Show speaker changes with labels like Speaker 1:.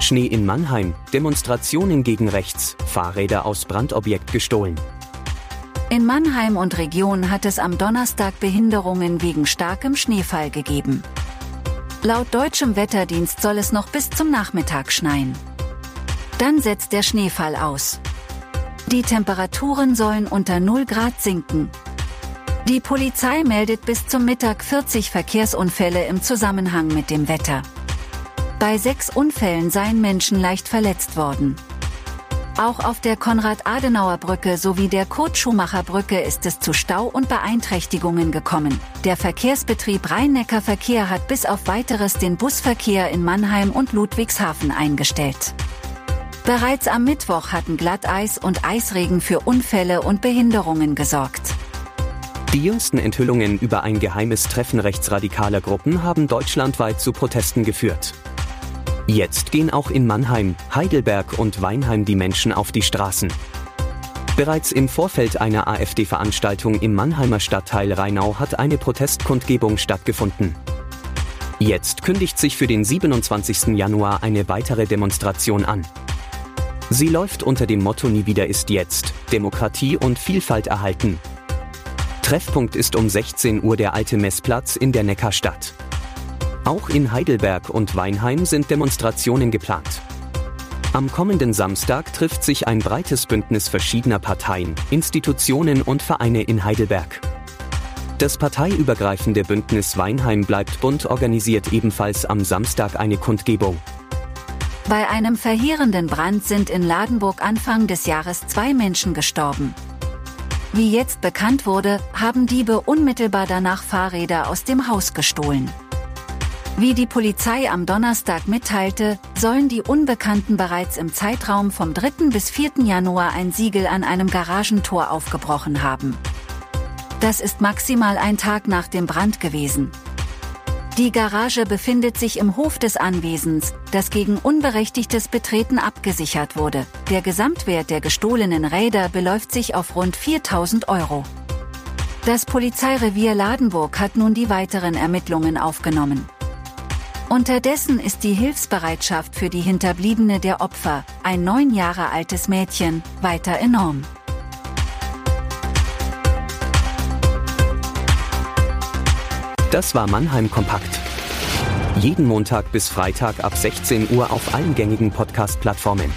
Speaker 1: Schnee in Mannheim, Demonstrationen gegen rechts, Fahrräder aus Brandobjekt gestohlen.
Speaker 2: In Mannheim und Region hat es am Donnerstag Behinderungen wegen starkem Schneefall gegeben. Laut deutschem Wetterdienst soll es noch bis zum Nachmittag schneien. Dann setzt der Schneefall aus. Die Temperaturen sollen unter 0 Grad sinken. Die Polizei meldet bis zum Mittag 40 Verkehrsunfälle im Zusammenhang mit dem Wetter. Bei sechs Unfällen seien Menschen leicht verletzt worden. Auch auf der Konrad-Adenauer-Brücke sowie der Kurt-Schumacher-Brücke ist es zu Stau und Beeinträchtigungen gekommen. Der Verkehrsbetrieb Rhein-Neckar-Verkehr hat bis auf weiteres den Busverkehr in Mannheim und Ludwigshafen eingestellt. Bereits am Mittwoch hatten Glatteis und Eisregen für Unfälle und Behinderungen gesorgt.
Speaker 1: Die jüngsten Enthüllungen über ein geheimes Treffen rechtsradikaler Gruppen haben deutschlandweit zu Protesten geführt. Jetzt gehen auch in Mannheim, Heidelberg und Weinheim die Menschen auf die Straßen. Bereits im Vorfeld einer AfD-Veranstaltung im Mannheimer Stadtteil Rheinau hat eine Protestkundgebung stattgefunden. Jetzt kündigt sich für den 27. Januar eine weitere Demonstration an. Sie läuft unter dem Motto Nie wieder ist jetzt, Demokratie und Vielfalt erhalten. Treffpunkt ist um 16 Uhr der alte Messplatz in der Neckarstadt. Auch in Heidelberg und Weinheim sind Demonstrationen geplant. Am kommenden Samstag trifft sich ein breites Bündnis verschiedener Parteien, Institutionen und Vereine in Heidelberg. Das parteiübergreifende Bündnis Weinheim bleibt bunt organisiert ebenfalls am Samstag eine Kundgebung.
Speaker 2: Bei einem verheerenden Brand sind in Ladenburg Anfang des Jahres zwei Menschen gestorben. Wie jetzt bekannt wurde, haben Diebe unmittelbar danach Fahrräder aus dem Haus gestohlen. Wie die Polizei am Donnerstag mitteilte, sollen die Unbekannten bereits im Zeitraum vom 3. bis 4. Januar ein Siegel an einem Garagentor aufgebrochen haben. Das ist maximal ein Tag nach dem Brand gewesen. Die Garage befindet sich im Hof des Anwesens, das gegen unberechtigtes Betreten abgesichert wurde. Der Gesamtwert der gestohlenen Räder beläuft sich auf rund 4000 Euro. Das Polizeirevier Ladenburg hat nun die weiteren Ermittlungen aufgenommen. Unterdessen ist die Hilfsbereitschaft für die Hinterbliebene der Opfer, ein neun Jahre altes Mädchen, weiter enorm.
Speaker 1: Das war Mannheim Kompakt. Jeden Montag bis Freitag ab 16 Uhr auf allen gängigen Podcast-Plattformen.